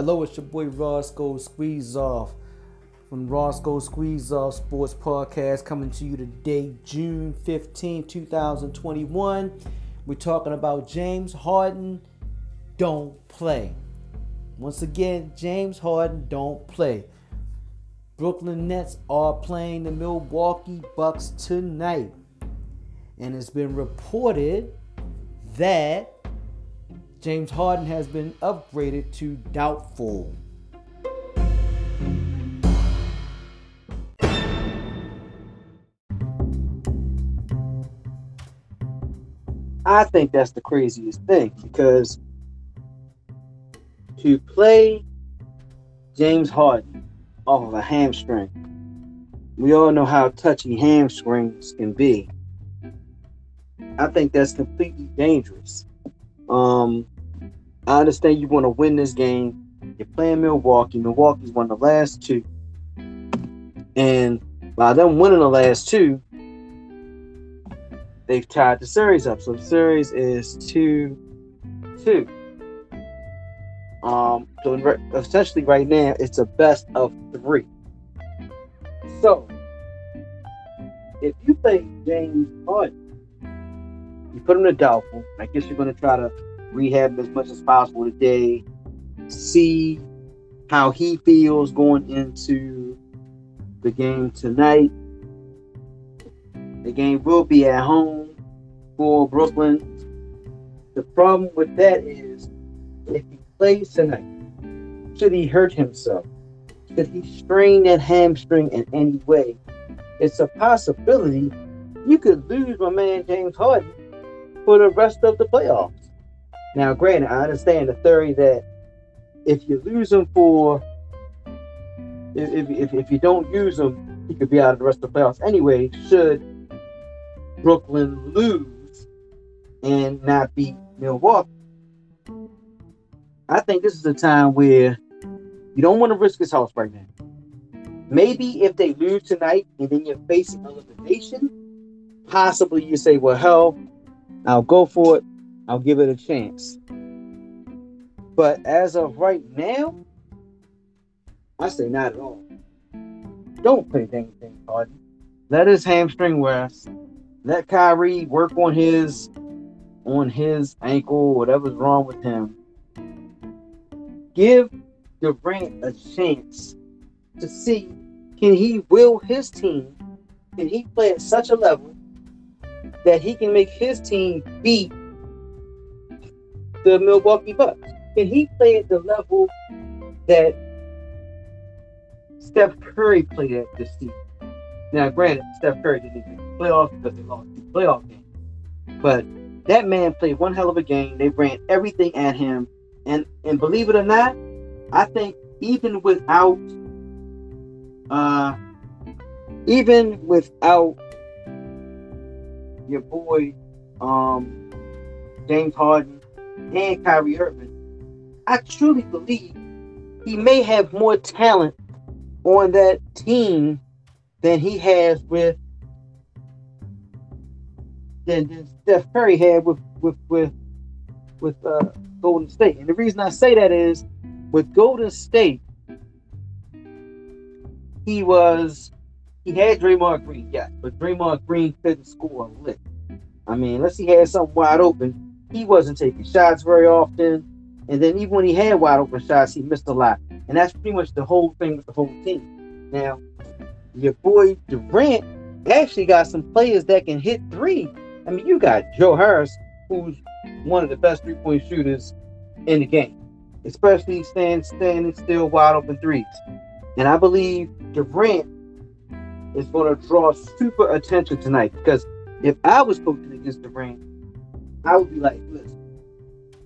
Hello, it's your boy Rawsko Squeezoff from Rawsko Squeezoff Sports Podcast coming to you today, June 15, 2021. We're talking about James Harden don't play. Once again, James Harden don't play. Brooklyn Nets are playing the Milwaukee Bucks tonight. And it's been reported that James Harden has been upgraded to doubtful. I think that's the craziest thing because to play James Harden off of a hamstring, we all know how touchy hamstrings can be. I think that's completely dangerous. Um, I understand you want to win this game. You're playing Milwaukee. Milwaukee's won the last two. And by them winning the last two, they've tied the series up. So the series is 2 2. Um, so essentially, right now, it's a best of three. So, if you play James Harden, you put him to doubtful. I guess you're going to try to rehab as much as possible today. See how he feels going into the game tonight. The game will be at home for Brooklyn. The problem with that is if he plays tonight, should he hurt himself? Should he strain that hamstring in any way? It's a possibility you could lose my man James Harden for the rest of the playoffs. Now, granted, I understand the theory that if you lose him for, if, if, if you don't use him, he could be out of the rest of the playoffs anyway, should Brooklyn lose and not beat Milwaukee. I think this is a time where you don't want to risk his house right now. Maybe if they lose tonight and then you're facing elimination, possibly you say, well, hell, I'll go for it. I'll give it a chance. But as of right now, I say not at all. Don't play James Harden. Let his hamstring rest. Let Kyrie work on his on his ankle, whatever's wrong with him. Give Durant a chance to see can he will his team, can he play at such a level that he can make his team beat the Milwaukee Bucks? Can he play at the level that Steph Curry played at this season? Now, granted, Steph Curry didn't even playoffs because they lost the playoff game. But that man played one hell of a game. They ran everything at him. And and believe it or not, I think even without uh even without your boy um, James Harden and Kyrie Irving, I truly believe he may have more talent on that team than he has with than, than Steph Curry had with with with with uh, Golden State. And the reason I say that is with Golden State, he was he had Draymond Green, yeah, but Draymond Green couldn't score a lick. I mean, unless he had something wide open, he wasn't taking shots very often. And then even when he had wide open shots, he missed a lot. And that's pretty much the whole thing with the whole team. Now, your boy Durant actually got some players that can hit three. I mean, you got Joe Harris, who's one of the best three point shooters in the game, especially stand, standing still wide open threes. And I believe Durant is going to draw super attention tonight because if I was coaching against Durant, I would be like, listen,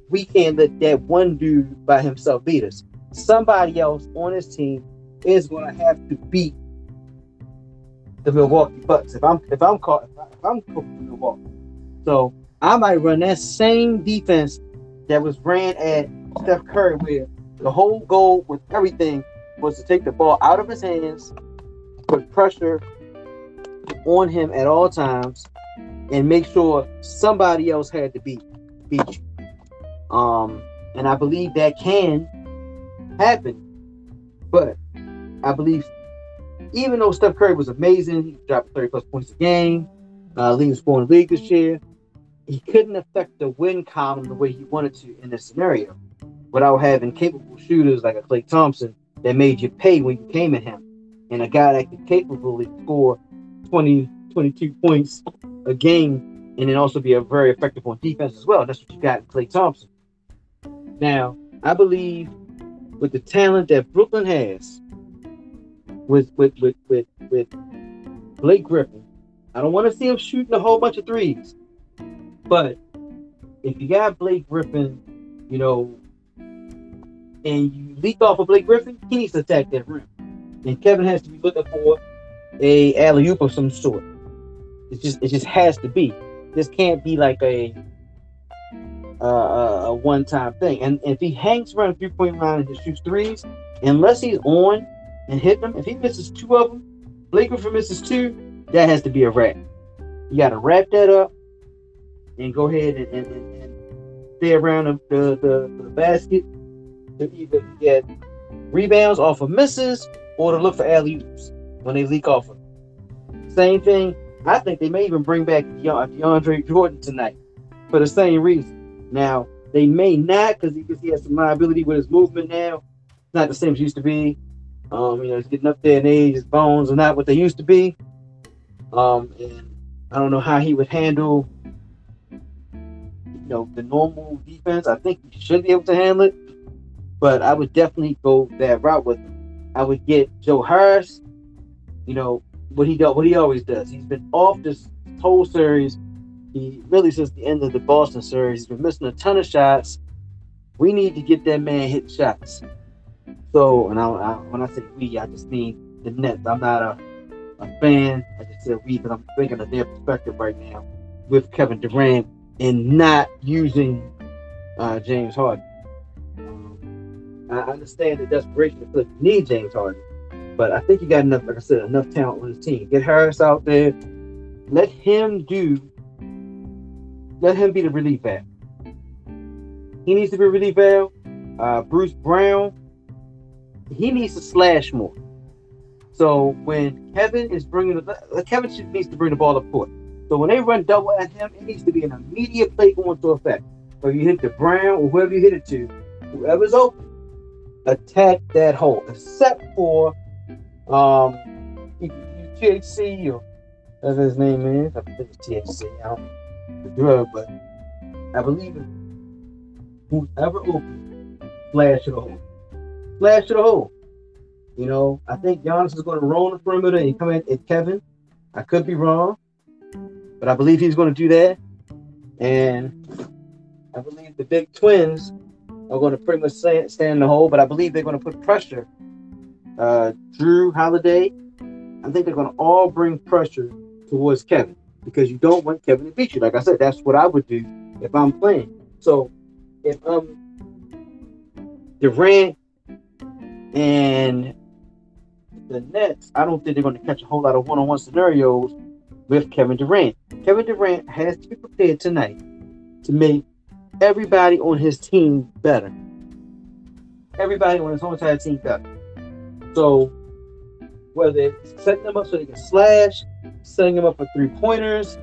we can't let that one dude by himself beat us. Somebody else on his team is going to have to beat the Milwaukee Bucks. If I'm if I'm caught if I'm coaching Milwaukee, so I might run that same defense that was ran at Steph Curry, where the whole goal with everything was to take the ball out of his hands put pressure on him at all times and make sure somebody else had to beat beat you. Um, and I believe that can happen. But I believe, even though Steph Curry was amazing, he dropped 30 plus points a game, uh, leading scorer in the league this year, he couldn't affect the win column the way he wanted to in this scenario without having capable shooters like a Klay Thompson that made you pay when you came at him. And a guy that could capably score 20, 22 points a game and then also be a very effective on defense as well. That's what you got in Klay Thompson. Now, I believe with the talent that Brooklyn has, with with with with, with Blake Griffin, I don't want to see him shooting a whole bunch of threes. But if you got Blake Griffin, you know, and you leak off of Blake Griffin, he needs to attack that rim. And Kevin has to be looking for a alley oop of some sort. It just it just has to be. This can't be like a uh, a one time thing. And if he hangs around the three point line and just shoots threes, unless he's on and hitting them, if he misses two of them, Blake Griffin misses two, that has to be a wrap. You got to wrap that up and go ahead and, and, and, stay around the, the, the, the basket to either get rebounds off of misses or to look for alley oops when they leak off of. Same thing. I think they may even bring back DeAndre Jordan tonight for the same reason. Now they may not because he, has some liability with his movement now. It's not the same as used to be. Um, you know, he's getting up there in age. His bones are not what they used to be. Um, and I don't know how he would handle you know the normal defense. I think he should be able to handle it, but I would definitely go that route with him. I would get Joe Harris. You know what he does, what he always does. He's been off this whole series. He really since the end of the Boston series, he's been missing a ton of shots. We need to get that man hitting shots. So, and I, I, when I say we, I just mean the Nets. I'm not a, a fan. I just said we because I'm thinking of their perspective right now with Kevin Durant and not using uh, James Harden. Um, I understand the desperation to Cliff need James Harden, but I think you got enough, like I said, enough talent on his team. Get Harris out there. Let him do. Let him be the relief valve. He needs to be relief valve. Uh, Bruce Brown, he needs to slash more. So when Kevin is bringing the Kevin needs to bring the ball up court. So when they run double at him, it needs to be an immediate play going to effect. So you hit the Brown or whoever you hit it to, whoever's open, attack that hole. Except for um THC or whatever his name is. I think it's THC. I don't know the drug, but I believe it. Whoever open, flash to the hole. Flash to the hole. You know, I think Giannis is going to roll the perimeter and come at Kevin. I could be wrong. But I believe he's going to do that. And I believe the big twins are going to pretty much stand, in the hole, but I believe they're going to put pressure. Uh, Jrue Holiday, I think they're going to all bring pressure towards Kevin because you don't want Kevin to beat you. Like I said, that's what I would do if I'm playing. So if I'm Durant and the Nets, I don't think they're going to catch a whole lot of one-on-one scenarios with Kevin Durant. Kevin Durant has to be prepared tonight to make everybody on his team better. Everybody on his whole entire team better. So whether it's setting them up so they can slash, setting them up for three pointers,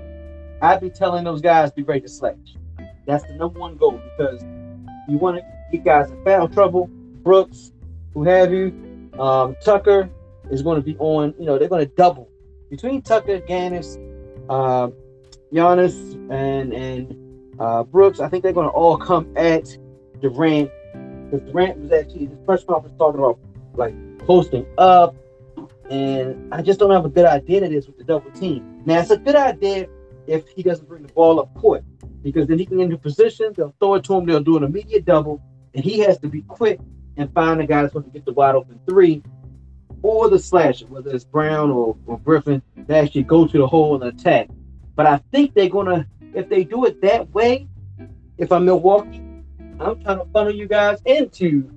I'd be telling those guys be ready to slash. That's the number one goal because you want to get guys in foul trouble. Brooks, who have you, um, Tucker is going to be on. You know they're going to double between Tucker, Ganis, uh, Giannis, and and uh, Brooks. I think they're going to all come at Durant because Durant was actually the first one conference talking about like posting up, and I just don't have a good idea that is with the double team. Now it's a good idea if he doesn't bring the ball up court because then he can get into position. They'll throw it to him. They'll do an immediate double, and he has to be quick and find the guy that's going to get the wide open three or the slasher, whether it's Brown or, or Griffin, they actually go to the hole and attack. But I think they're gonna, if they do it that way, if I'm Milwaukee, I'm trying to funnel you guys into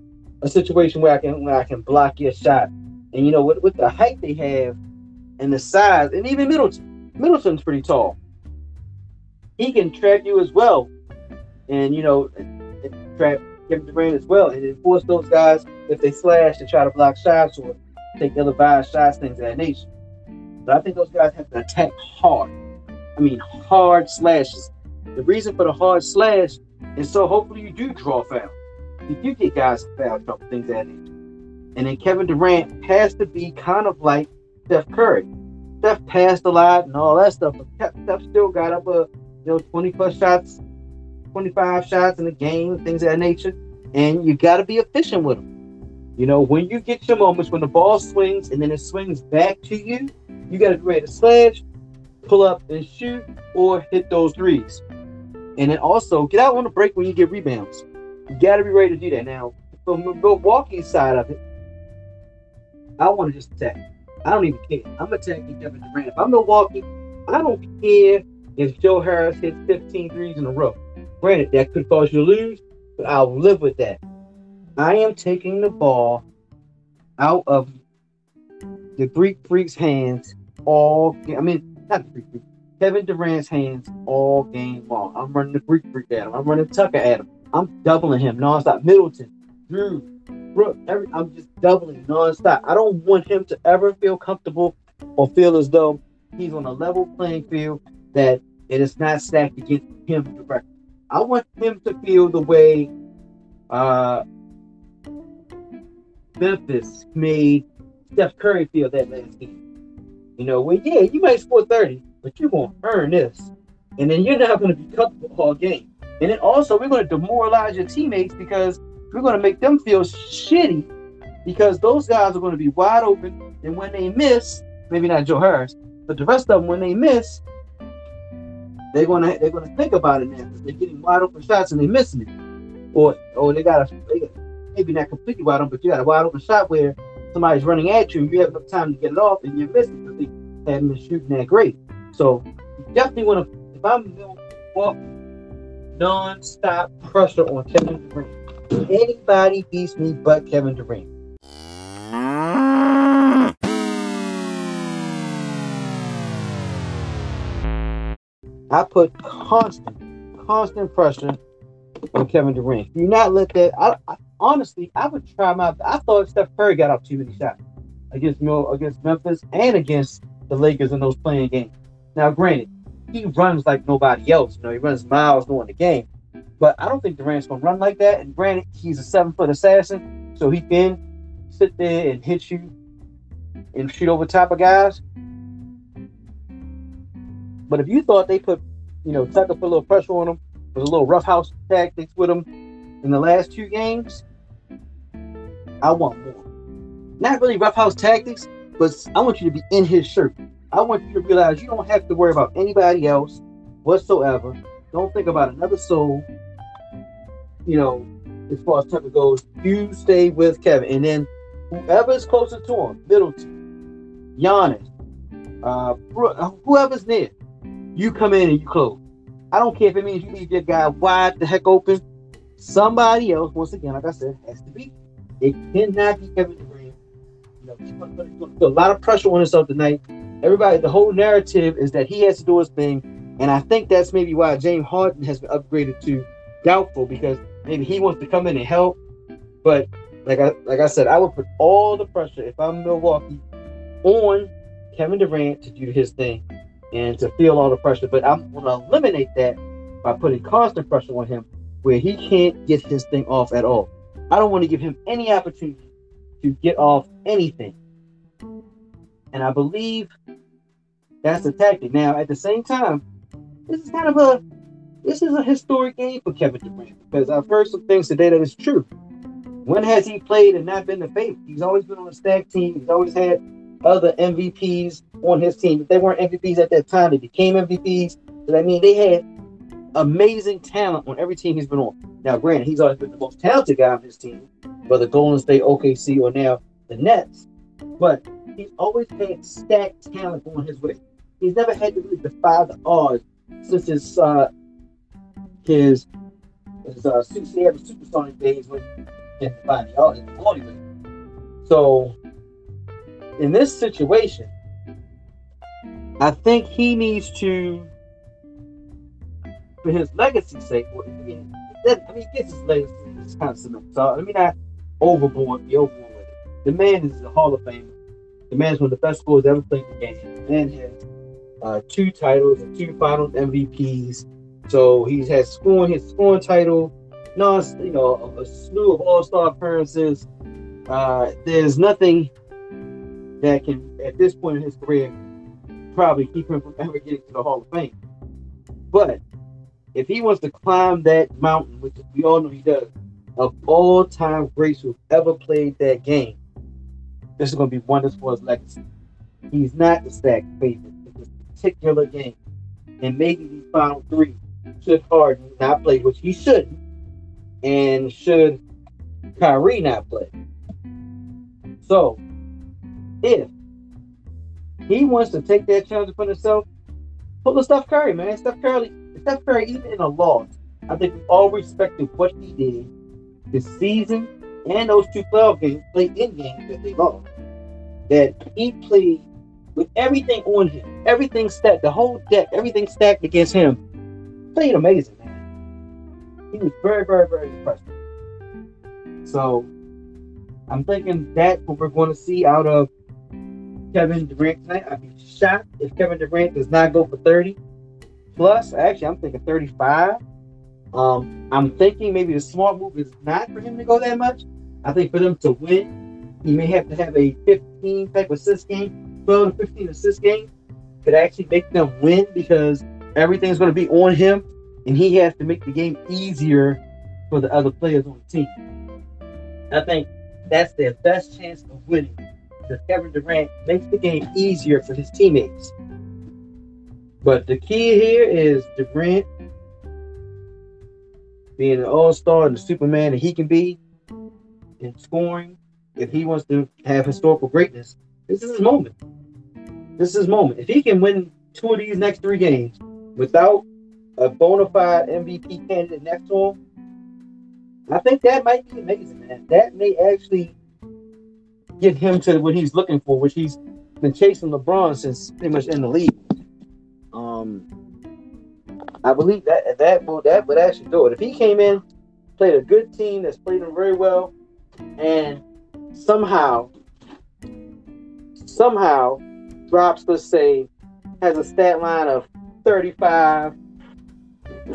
a situation where I can where I can block your shot. And you know, with, with the height they have and the size, and even Middleton, Middleton's pretty tall. He can trap you as well, and you know, trap Kevin Durant as well, and force those guys if they slash to try to block shots or take ill-advised shots, things of that nature. But I think those guys have to attack hard. I mean, hard slashes. The reason for the hard slash is so hopefully you do draw foul. You do get guys foul trouble, things that nature. And then Kevin Durant has to be kind of like Steph Curry. Steph passed a lot and all that stuff, but Steph still got up a you know 20 plus shots, 25 shots in a game, things of that nature. And you got to be efficient with them. You know, when you get your moments when the ball swings and then it swings back to you, you got to be ready to slash, pull up and shoot, or hit those threes. And then also get out on the break when you get rebounds. You got to be ready to do that. Now, from Milwaukee's side of it, I want to just attack. I don't even care. I'm attacking Kevin Durant. If I'm Milwaukee, I don't care if Joe Harris hits 15 threes in a row. Granted, that could cause you to lose, but I'll live with that. I am taking the ball out of the Greek Freak's hands all I mean, not the Greek Freak, Kevin Durant's hands all game long. I'm running the Greek Freak at him. I'm running Tucker at him. I'm doubling him nonstop. Middleton, Jrue, Brook, every, I'm just doubling nonstop. I don't want him to ever feel comfortable or feel as though he's on a level playing field that it is not stacked against him directly. I want him to feel the way uh, Memphis made Steph Curry feel that last game. You know, well, yeah, you might score 30, but you're going to earn this. And then you're not going to be comfortable all game. And then also, we're going to demoralize your teammates because we're going to make them feel shitty because those guys are going to be wide open. And when they miss, maybe not Joe Harris, but the rest of them, when they miss, they're gonna they're gonna think about it now because they're getting wide open shots and they're missing it, or or they got a they got, maybe not completely wide open, but you got a wide open shot where somebody's running at you and you have enough time to get it off and you're missing because they haven't been shooting that great. So you definitely want to if I'm non-stop pressure on Kevin Durant Anybody beats me but Kevin Durant. I put constant, constant pressure on Kevin Durant. Do not let that. I, I, honestly, I would try my. I thought Steph Curry got off too many shots against against Memphis and against the Lakers in those playing games. Now, granted, he runs like nobody else. You know, he runs miles during the game. But I don't think Durant's gonna run like that. And granted, he's a seven foot assassin, so he can sit there and hit you and shoot over top of guys. But if you thought they put, you know, Tucker put a little pressure on him, with a little roughhouse tactics with him in the last two games, I want more. Not really roughhouse tactics, but I want you to be in his shirt. I want you to realize you don't have to worry about anybody else whatsoever. Don't think about another soul. You know, as far as Tucker goes, you stay with Kevin, and then whoever's closer to him, Middleton, Giannis, uh, whoever's near, you come in and you close. I don't care if it means you leave your guy wide the heck open. Somebody else, once again, like I said, has to be. It cannot be Kevin Durant. You know, put a lot of pressure on himself tonight. Everybody, the whole narrative is that he has to do his thing and I think that's maybe why James Harden has been upgraded to doubtful because maybe he wants to come in and help. But like I like I said, I would put all the pressure if I'm Milwaukee on Kevin Durant to do his thing and to feel all the pressure. But I'm going to eliminate that by putting constant pressure on him where he can't get his thing off at all. I don't want to give him any opportunity to get off anything. And I believe that's the tactic. Now, at the same time, this is kind of a this is a historic game for Kevin Durant because I've heard some things today that is true. When has he played and not been the favorite? He's always been on a stack team. He's always had other MVPs on his team. If they weren't MVPs at that time, they became MVPs. So I mean, they had amazing talent on every team he's been on. Now, granted, he's always been the most talented guy on his team, whether Golden State, OKC, or now the Nets. But he's always had stacked talent on his way. He's never had to really defy the odds since his uh, his his uh, Seattle Supersonic days when he had to find the Hollywood. So in this situation, I think he needs to, for his legacy's sake, I mean, he gets his legacy it's kind of cement. So let me not overboard, be overboard with it. The man is a Hall of Famer. The man's one of the best scorers ever played the game. The man has uh, two titles two Finals MVPs. So he has scoring his scoring title. No, you know, a, a slew of All Star appearances. Uh, there's nothing that can, at this point in his career, probably keep him from ever getting to the Hall of Fame. But if he wants to climb that mountain, which we all know he does, of all time greats who've ever played that game, this is going to be wonderful for his legacy. He's not the stack favorite in this particular game. And maybe these final three should Harden not play, which he shouldn't, and should Kyrie not play. So, if he wants to take that challenge upon himself, pull the Steph Curry, man. Steph Curry, Steph Curry, even in a loss, I think all respected what he did this season and those two playoff games, played in games that they lost. That he played with everything on him, everything stacked, the whole deck, everything stacked against him. Played amazing, man. He was very, very, very impressive. So I'm thinking that's what we're going to see out of Kevin Durant tonight. I'd be shocked if Kevin Durant does not go for 30 plus. Actually, I'm thinking 35. Um, I'm thinking maybe the smart move is not for him to go that much. I think for them to win, he may have to have a 15 type assist game, 12 to 15 assist game, could actually make them win because everything's going to be on him, and he has to make the game easier for the other players on the team. I think that's their best chance of winning because Kevin Durant makes the game easier for his teammates. But the key here is Durant being an all-star and the Superman that he can be in scoring, if he wants to have historical greatness, this is his moment. This is his moment. If he can win two of these next three games without a bona fide MVP candidate next to him, I think that might be amazing, man. That may actually get him to what he's looking for, which he's been chasing LeBron since pretty much in the league. Um, I believe that that will that would actually do it. If he came in, played a good team that's played him very well, and somehow somehow drops, let's say, has a stat line of 35,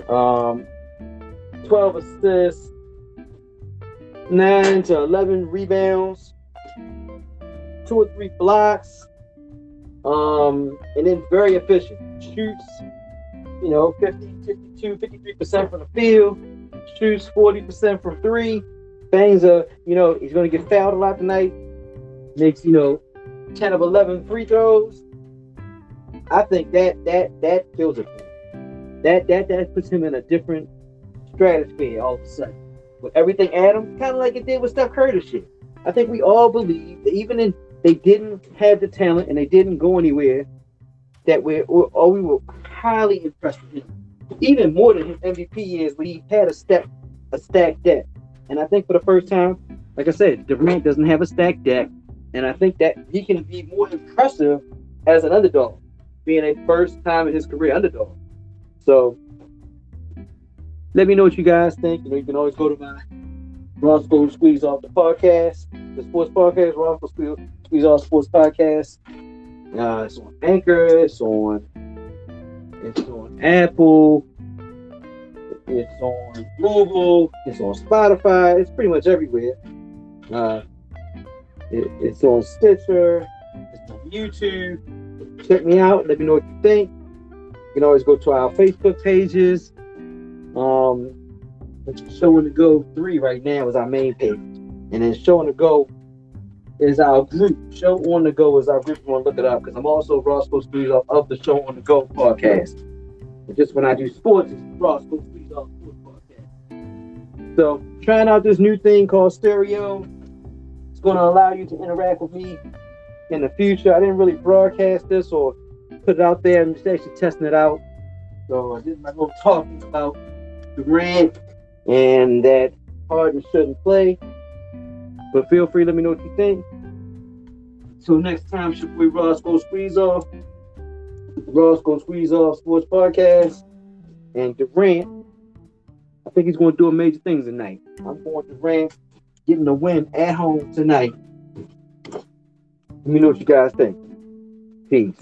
um, 12 assists, 9 to 11 rebounds, two or three blocks, um, and then very efficient. Shoots you know, 50, 52, 53% from the field, shoots 40% from three, bangs a, you know, he's going to get fouled a lot tonight, makes, you know, 10 of 11 free throws. I think that that that kills it. That that that puts him in a different stratosphere all of a sudden. With everything Adam, kind of like it did with Steph Curry shit. I think we all believe that even in they didn't have the talent and they didn't go anywhere, that we're or oh, we were highly impressed with him. Even more than his MVP years when he had a step a stacked deck. And I think for the first time, like I said, Durant doesn't have a stacked deck. And I think that he can be more impressive as an underdog, being a first time in his career underdog. So let me know what you guys think. You know, you can always go to my Rawsko Squeezoff the podcast, the sports podcast, Squeeze, Squeeze Off Sports Podcast. Uh, it's on Anchor, it's on it's on Apple. It's on Google. It's on Spotify. It's pretty much everywhere. Uh, it, it's on Stitcher. It's on YouTube. Check me out. Let me know what you think. You can always go to our Facebook pages. Um, Show on the Go 3 right now is our main page. And then showing the Go is our group. Show on the Go is our group. You want to look it up because I'm also Rawsko Squeezoff of the Show on the Go podcast. And just when I do sports, it's Rawsko Squeezoff sports podcast. So trying out this new thing called Stereo. It's going to allow you to interact with me in the future. I didn't really broadcast this or put it out there. I'm just actually testing it out. So I did my little talking about Durant and that Harden shouldn't play. But feel free, let me know what you think. Until next time, should we Rawsko Squeezoff? Roscoe Squeeze Off Sports Podcast. And Durant, I think he's going to do amazing things tonight. I'm going Rams getting the win at home tonight. Let me know what you guys think. Peace.